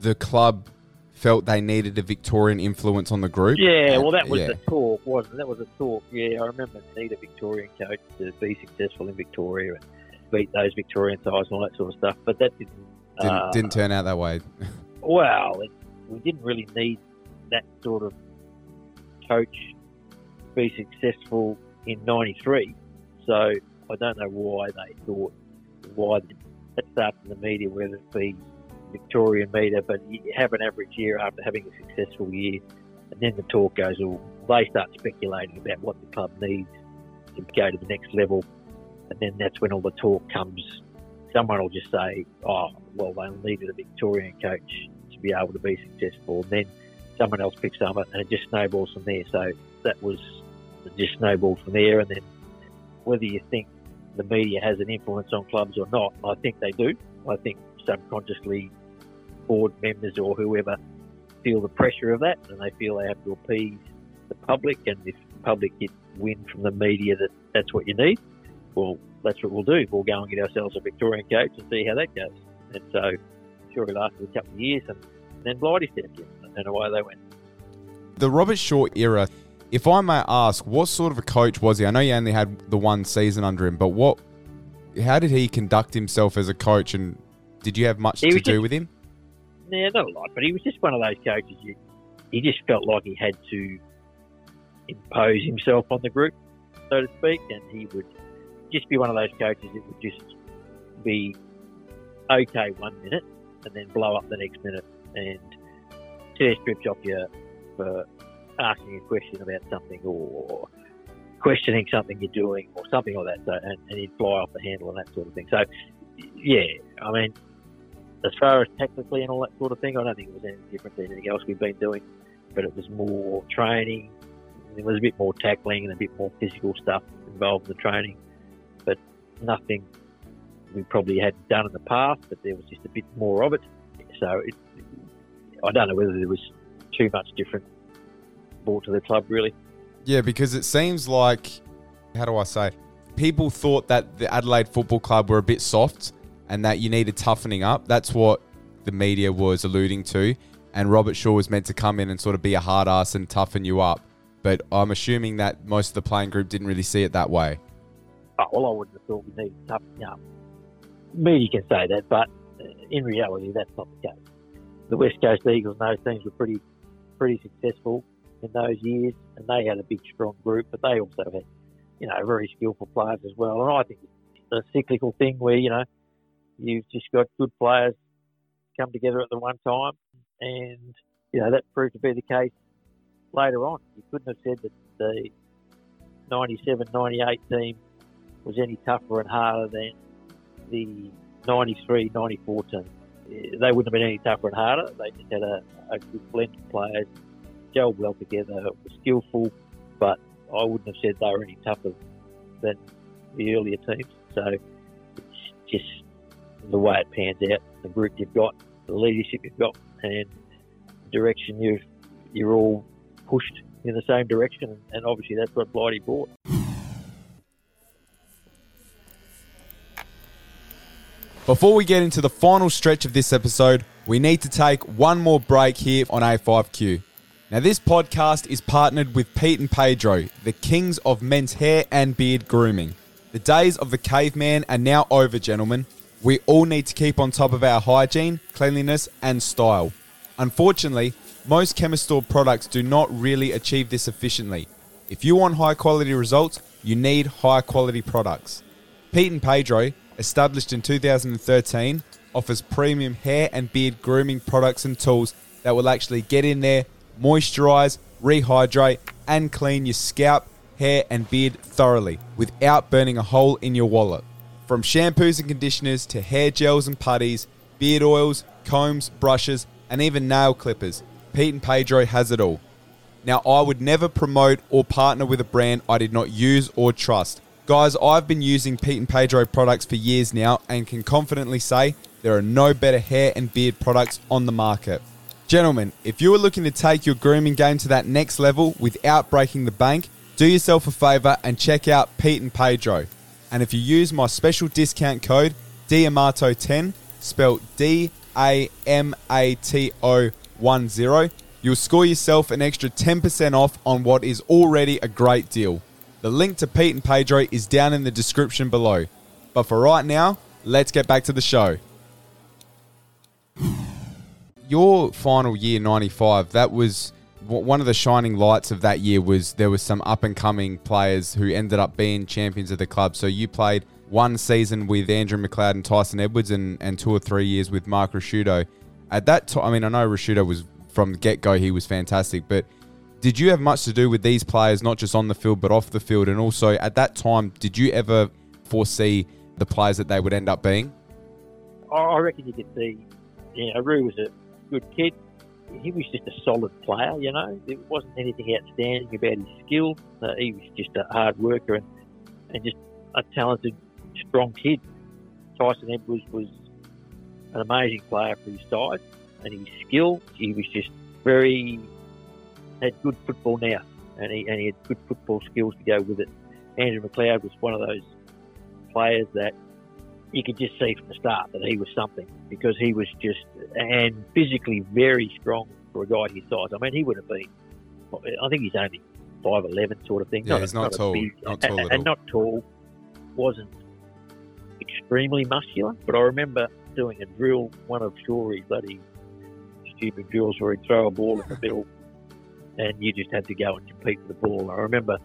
the club felt they needed a Victorian influence on the group. Yeah, well, that was yeah. the talk, wasn't it? That was the talk. Yeah, I remember need a Victorian coach to be successful in Victoria and beat those Victorian sides and all that sort of stuff. But that didn't didn't, uh, didn't turn out that way. well, it, we didn't really need that sort of coach to be successful in '93. So I don't know why they thought why that starts in the media, whether it be Victorian media, but you have an average year after having a successful year, and then the talk goes, well, they start speculating about what the club needs to go to the next level, and then that's when all the talk comes. Someone will just say, oh, well, they needed a Victorian coach to be able to be successful, and then someone else picks up and it just snowballs from there. So that was just snowballed from there, and then whether you think the media has an influence on clubs or not, I think they do. I think subconsciously board members or whoever feel the pressure of that and they feel they have to appease the public and if the public get wind from the media that that's what you need, well, that's what we'll do. We'll go and get ourselves a Victorian coach and see how that goes. And so, it lasted a couple of years and then Blighty stepped in and away they went. The Robert Shaw era, if I may ask, what sort of a coach was he? I know you only had the one season under him, but what, how did he conduct himself as a coach and did you have much he to do just, with him? Yeah, not a lot, but he was just one of those coaches. You, he just felt like he had to impose himself on the group, so to speak, and he would just be one of those coaches that would just be okay one minute and then blow up the next minute and tear strips off you for asking a question about something or questioning something you're doing or something like that. So, and, and he'd fly off the handle and that sort of thing. So, yeah, I mean, as far as technically and all that sort of thing, I don't think it was any different than anything else we've been doing. But it was more training. There was a bit more tackling and a bit more physical stuff involved in the training, but nothing we probably hadn't done in the past. But there was just a bit more of it. So it, I don't know whether there was too much different brought to the club, really. Yeah, because it seems like, how do I say? People thought that the Adelaide Football Club were a bit soft and that you needed toughening up. That's what the media was alluding to. And Robert Shaw was meant to come in and sort of be a hard ass and toughen you up. But I'm assuming that most of the playing group didn't really see it that way. Oh, well, I wouldn't have thought we needed toughening up. Media can say that, but in reality, that's not the case. The West Coast Eagles and those teams were pretty, pretty successful in those years, and they had a big, strong group, but they also had you know, very skillful players as well. And I think it's a cyclical thing where, you know, you've just got good players come together at the one time. And, you know, that proved to be the case later on. You couldn't have said that the 97 98 team was any tougher and harder than the 93 94 team. Eh, they wouldn't have been any tougher and harder. They just had a, a good blend of players, gelled well together, were skillful, but I wouldn't have said they were any tougher than the earlier teams. So it's just the way it pans out, the group you've got, the leadership you've got, and the direction you've you're all pushed in the same direction, and obviously that's what Blighty brought. Before we get into the final stretch of this episode, we need to take one more break here on A5Q. Now, this podcast is partnered with Pete and Pedro, the kings of men's hair and beard grooming. The days of the caveman are now over, gentlemen. We all need to keep on top of our hygiene, cleanliness, and style. Unfortunately, most chemist store products do not really achieve this efficiently. If you want high quality results, you need high quality products. Pete and Pedro, established in 2013, offers premium hair and beard grooming products and tools that will actually get in there, moisturize, rehydrate, and clean your scalp, hair, and beard thoroughly without burning a hole in your wallet. From shampoos and conditioners to hair gels and putties, beard oils, combs, brushes, and even nail clippers, Pete and Pedro has it all. Now, I would never promote or partner with a brand I did not use or trust. Guys, I've been using Pete and Pedro products for years now and can confidently say there are no better hair and beard products on the market. Gentlemen, if you are looking to take your grooming game to that next level without breaking the bank, do yourself a favor and check out Pete and Pedro. And if you use my special discount code DAMATO10, spelled D A M A T O 10, you'll score yourself an extra 10% off on what is already a great deal. The link to Pete and Pedro is down in the description below. But for right now, let's get back to the show. Your final year, 95, that was one of the shining lights of that year was there was some up and coming players who ended up being champions of the club. So you played one season with Andrew McLeod and Tyson Edwards and, and two or three years with Mark Ricciuto. At that time, I mean, I know Ricciuto was from the get go, he was fantastic, but did you have much to do with these players, not just on the field, but off the field? And also, at that time, did you ever foresee the players that they would end up being? I reckon you could see, you know, Roo was a good kid. He was just a solid player, you know. There wasn't anything outstanding about his skill. Uh, he was just a hard worker and, and just a talented, strong kid. Tyson Edwards was an amazing player for his size and his skill. He was just very had good football now, and he, and he had good football skills to go with it. Andrew McLeod was one of those players that you could just see from the start that he was something because he was just and physically very strong for a guy his size. I mean, he would have been. I think he's only five eleven sort of thing. Yeah, not, he's not, not tall, big, not tall and, and not tall. Wasn't extremely muscular, but I remember doing a drill, one of Shawry's bloody stupid drills where he'd throw a ball in the middle and you just had to go and compete for the ball. I remember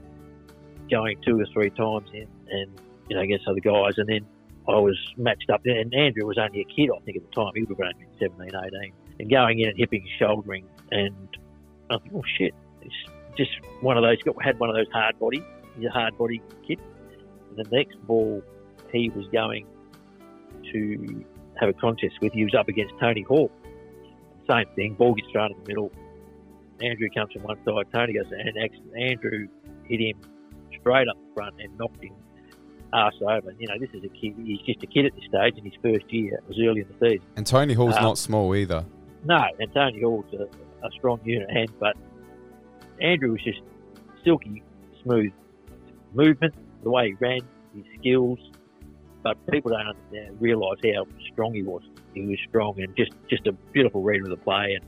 going two or three times in and, you know, against other guys, and then I was matched up there, and Andrew was only a kid, I think, at the time. He would have only been 17, 18. And going in and hipping, shouldering, and I think, oh shit, it's just one of those, had one of those hard body, he's a hard body kid. And the next ball he was going to have a contest with, he was up against Tony Hall. Same thing, ball gets thrown in the middle, Andrew comes from one side, Tony goes, and Andrew hit him straight up the front and knocked him arse over. You know, this is a kid. He's just a kid at this stage in his first year. It was early in the season. And Tony Hall's um, not small either. No, and Tony Hall's a, a strong unit hand, but Andrew was just silky, smooth movement, the way he ran, his skills. But people don't understand, realise how strong he was. He was strong and just, just a beautiful reader of the play. And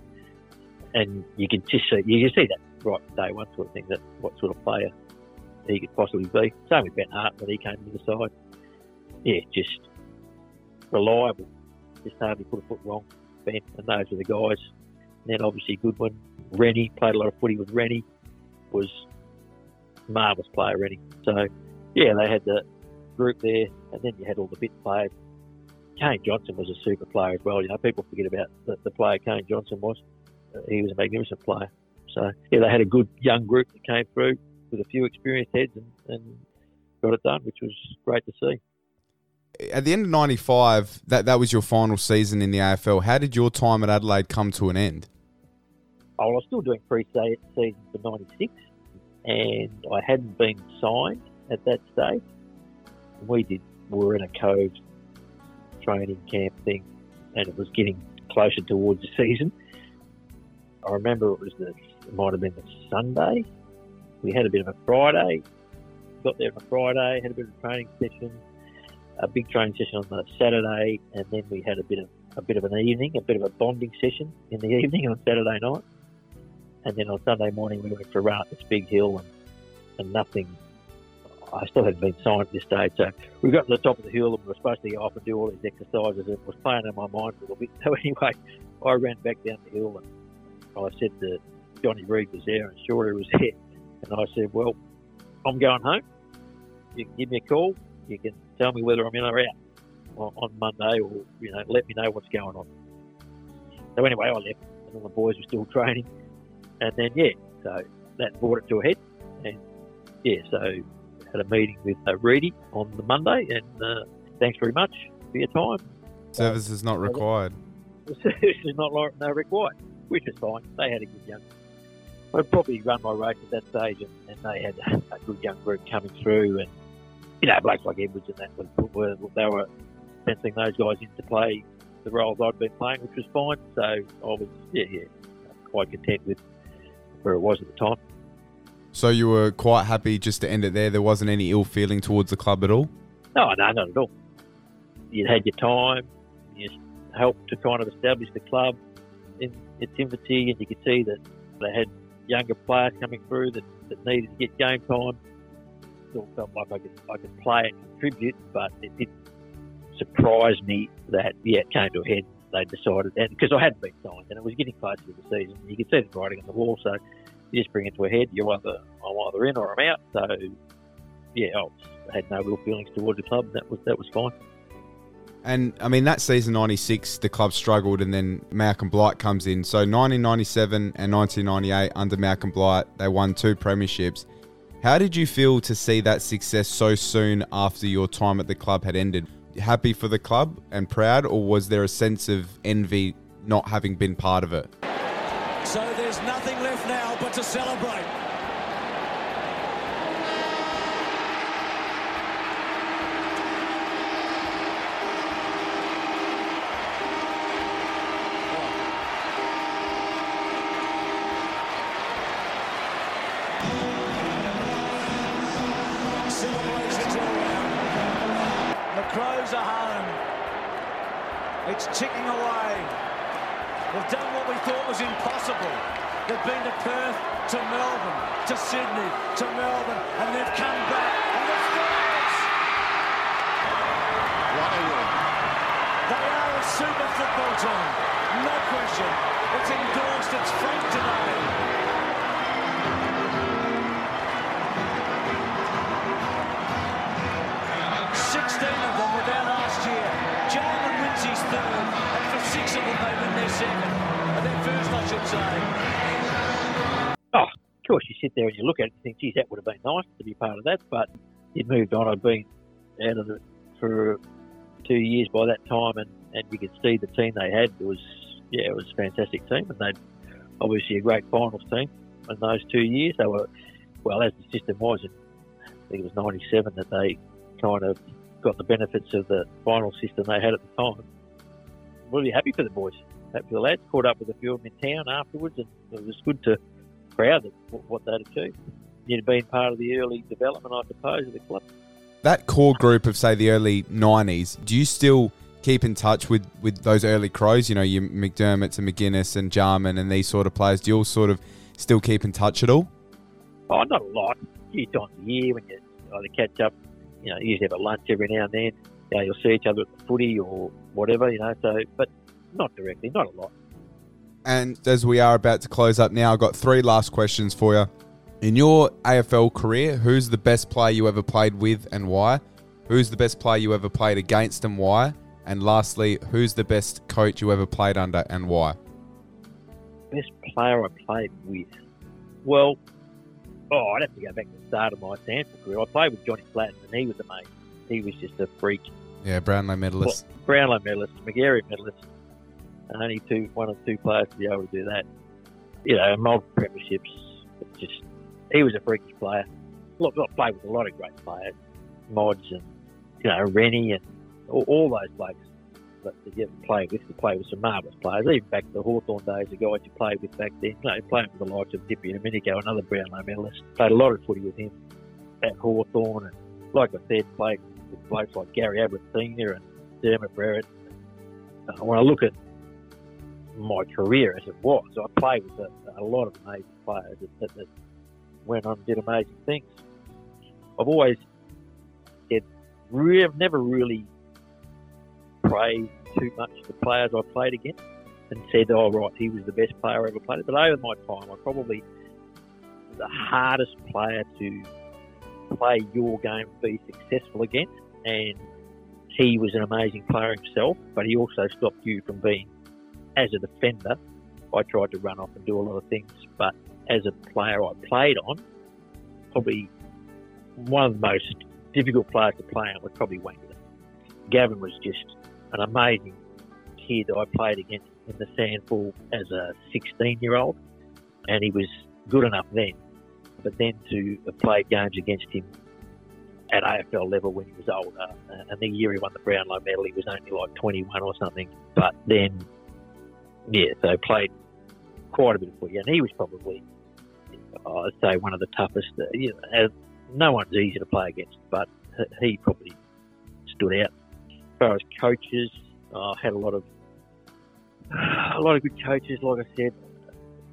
and you can just see you can see that right day one sort of thing that what sort of player he could possibly be. Same with Ben Hart when he came to the side. Yeah, just reliable. Just hardly put a foot wrong. Ben and those were the guys. And then obviously Goodwin, Rennie played a lot of footy with Rennie. Was marvellous player Rennie. So yeah, they had the group there, and then you had all the bit players. Kane Johnson was a super player as well. You know, people forget about the, the player Kane Johnson was. He was a magnificent player. So yeah, they had a good young group that came through with a few experienced heads and, and got it done, which was great to see. At the end of '95, that that was your final season in the AFL. How did your time at Adelaide come to an end? Oh, I was still doing pre-season for '96, and I hadn't been signed at that stage. We did. We were in a cove training camp thing, and it was getting closer towards the season. I remember it was the it might have been the Sunday. We had a bit of a Friday. Got there on a Friday, had a bit of a training session, a big training session on the Saturday, and then we had a bit of a bit of an evening, a bit of a bonding session in the evening on Saturday night. And then on Sunday morning we went for a run up this big hill and, and nothing I still hadn't been signed at this stage. So we got to the top of the hill and we were supposed to go off and do all these exercises. It was playing in my mind a little bit. So anyway, I ran back down the hill and I said to Johnny Reid was there and Shorty was there. And I said, well, I'm going home. You can give me a call. You can tell me whether I'm in or out on, on Monday or, you know, let me know what's going on. So anyway, I left and all the boys were still training. And then, yeah, so that brought it to a head. And yeah, so had a meeting with uh, Reedy on the Monday, and uh, thanks very much for your time. Service is not required. Service is not no required, which is fine. They had a good young. I'd probably run my race at that stage, and, and they had a, good young group coming through, and you know blokes like Edwards and that were, they were penciling those guys into play the roles I'd been playing, which was fine. So I was yeah yeah quite content with where it was at the time. So you were quite happy just to end it there. There wasn't any ill feeling towards the club at all. No, no, not at all. You'd had your time. You helped to kind of establish the club in its infancy, and you could see that they had younger players coming through that, that needed to get game time. Still felt like I could I could play and contribute, but it did surprise me that yeah, it came to a head. They decided, and because I hadn't been signed, and it was getting close to the season, you could see the writing on the wall. So you just bring it to a head. You're either I'm either in or I'm out. So yeah, I had no real feelings towards the club. That was that was fine. And I mean that season '96, the club struggled, and then Malcolm Blight comes in. So 1997 and 1998 under Malcolm Blight, they won two premierships. How did you feel to see that success so soon after your time at the club had ended? Happy for the club and proud, or was there a sense of envy not having been part of it? So there's nothing left now but to celebrate. Are home. It's ticking away. They've done what we thought was impossible. They've been to Perth, to Melbourne, to Sydney, to Melbourne, and they've come back. And the Spurs! They are a super football team. No question. It's endorsed. It's frank today. Third, and for six of them they win their second. And their first, I should say. Oh, of course, you sit there and you look at it and think, geez, that would have been nice to be part of that. But it moved on. I'd been out of it for two years by that time, and, and you could see the team they had. It was, yeah, it was a fantastic team, and they'd obviously a great finals team in those two years. They were, well, as the system was, I think it was 97 that they kind of got the benefits of the final system they had at the time. Really happy for the boys, happy for the lads. Caught up with a few of them in town afterwards, and it was good to proud of what they'd achieved. You'd been part of the early development, I suppose, of the club. That core group of say the early '90s, do you still keep in touch with with those early crows? You know, your McDermott's and McGuinness and Jarman and these sort of players. Do you all sort of still keep in touch at all? Oh, not a lot. A few times a year when you either catch up, you know, you usually have a lunch every now and then. You know, you'll see each other at the footy or whatever, you know. So, but not directly, not a lot. And as we are about to close up now, I've got three last questions for you. In your AFL career, who's the best player you ever played with and why? Who's the best player you ever played against and why? And lastly, who's the best coach you ever played under and why? Best player I played with. Well, oh, I'd have to go back to the start of my SANFL career. I played with Johnny Platten, and he was amazing. He was just a freak. Yeah, Brownlow medalist. Well, Brownlow medalist, Magarey medalist. Only two, one or two players to be able to do that. You know, multiple premierships. It's just he was a freakish player. Look, I played with a lot of great players, Mods and you know Rennie and all, all those blokes that get play with. You play with some marvellous players. Even back to the Hawthorn days, the guys you played with back then. You know, playing with the likes of DiPierdomenico, another Brownlow medalist. Played a lot of footy with him at Hawthorn, and like I said, played with blokes like Gary Ablett Senior and Dermott Brereton. Uh, when I look at my career as it was, I played with a, a lot of amazing players that, that, that went on and did amazing things. I've always said, re- I've never really praised too much the players I played against and said, oh, right, he was the best player I ever played. But over my time, I probably the hardest player to play your game, be successful against. And he was an amazing player himself, but he also stopped you from being, as a defender, I tried to run off and do a lot of things, but as a player I played on, probably one of the most difficult players to play on was probably Wayne. Gavin was just an amazing kid I played against in the SANFL as a 16 year old, and he was good enough then. But then to have played games against him at AFL level when he was older, uh, and the year he won the Brownlow medal, he was only like 21 or something. But then, yeah, so played quite a bit of footy, and he was probably, I'd say, one of the toughest. Uh, you know, no one's easy to play against, but he probably stood out. Far as coaches, I had a lot of a lot of good coaches. Like I said,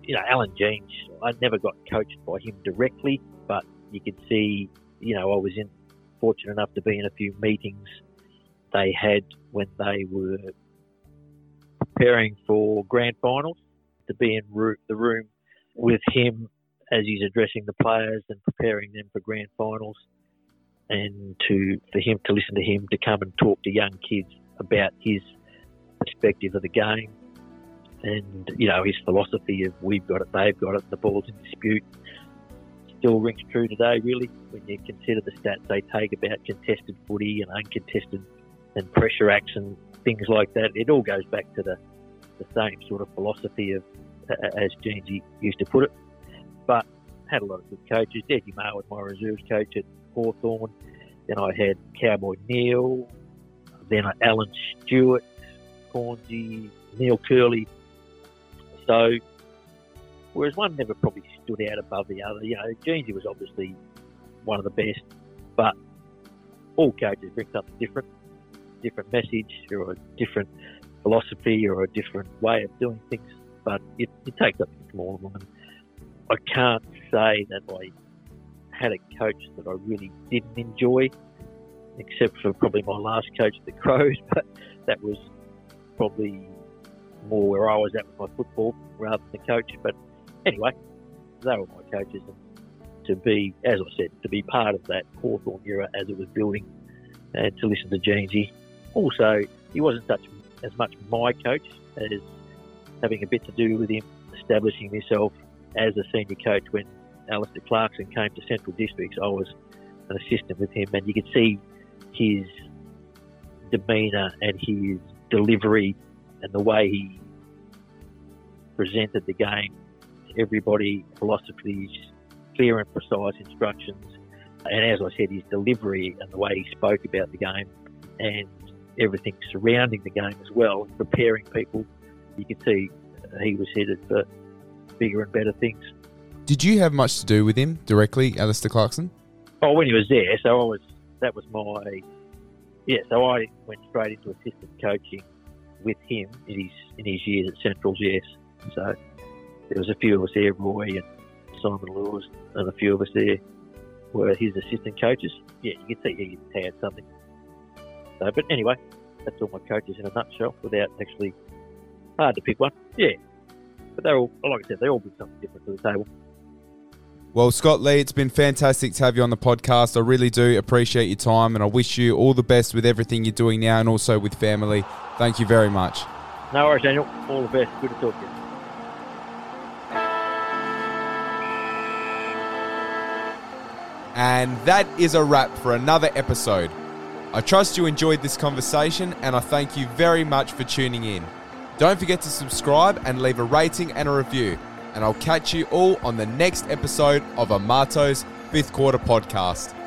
you know, Allan Jeans. I never got coached by him directly, but you could see, you know, I was in fortunate enough to be in a few meetings they had when they were preparing for grand finals. To be in the room with him as he's addressing the players and preparing them for grand finals, and to for him to listen to him to come and talk to young kids about his perspective of the game and you know his philosophy of we've got it, they've got it, the ball's in dispute still rings true today. Really, when you consider the stats they take about contested footy and uncontested and pressure acts and things like that, it all goes back to the the same sort of philosophy of as Jeansy used to put it. But had a lot of good coaches. Desi Maher was my reserves coach at Hawthorn. Then I had Cowboy Neale. Then Alan Stewart, Cornsey, Neil Kerley. So, whereas one never probably stood out above the other. You know, Jeansy was obviously one of the best, but all coaches bring something different, different message or a different philosophy or a different way of doing things. But you, you take something from all of them. And I can't say that I had a coach that I really didn't enjoy, except for probably my last coach at the Crows, but that was probably more where I was at with my football rather than the coach. But anyway, they were my coaches. And to be, as I said, to be part of that Hawthorn era as it was building and to listen to Jeansy. Also, he wasn't such as much my coach as having a bit to do with him establishing himself as a senior coach when Alastair Clarkson came to Central Districts. I was an assistant with him, and you could see his demeanour and his delivery and the way he presented the game to everybody, philosophies, clear and precise instructions. And as I said, his delivery and the way he spoke about the game and everything surrounding the game as well, preparing people, you could see he was headed for bigger and better things. Did you have much to do with him directly, Alastair Clarkson? Oh, when he was there, so I was. That was my. Yeah, so I went straight into assistant coaching with him in his in his years at Centrals. Yes, so there was a few of us there, Roy and Simon Lewis, and a few of us there were his assistant coaches. Yeah, you can see he had something. So, but anyway, that's all my coaches in a nutshell, without actually hard to pick one. Yeah, but they're all, like I said, they all bring something different to the table. Well, Scott Lee, it's been fantastic to have you on the podcast. I really do appreciate your time, and I wish you all the best with everything you're doing now and also with family. Thank you very much. No worries, Daniel. All the best. Good to talk to you. And that is a wrap for another episode. I trust you enjoyed this conversation, and I thank you very much for tuning in. Don't forget to subscribe and leave a rating and a review. And I'll catch you all on the next episode of D'Amato's Fifth Quarter Podcast.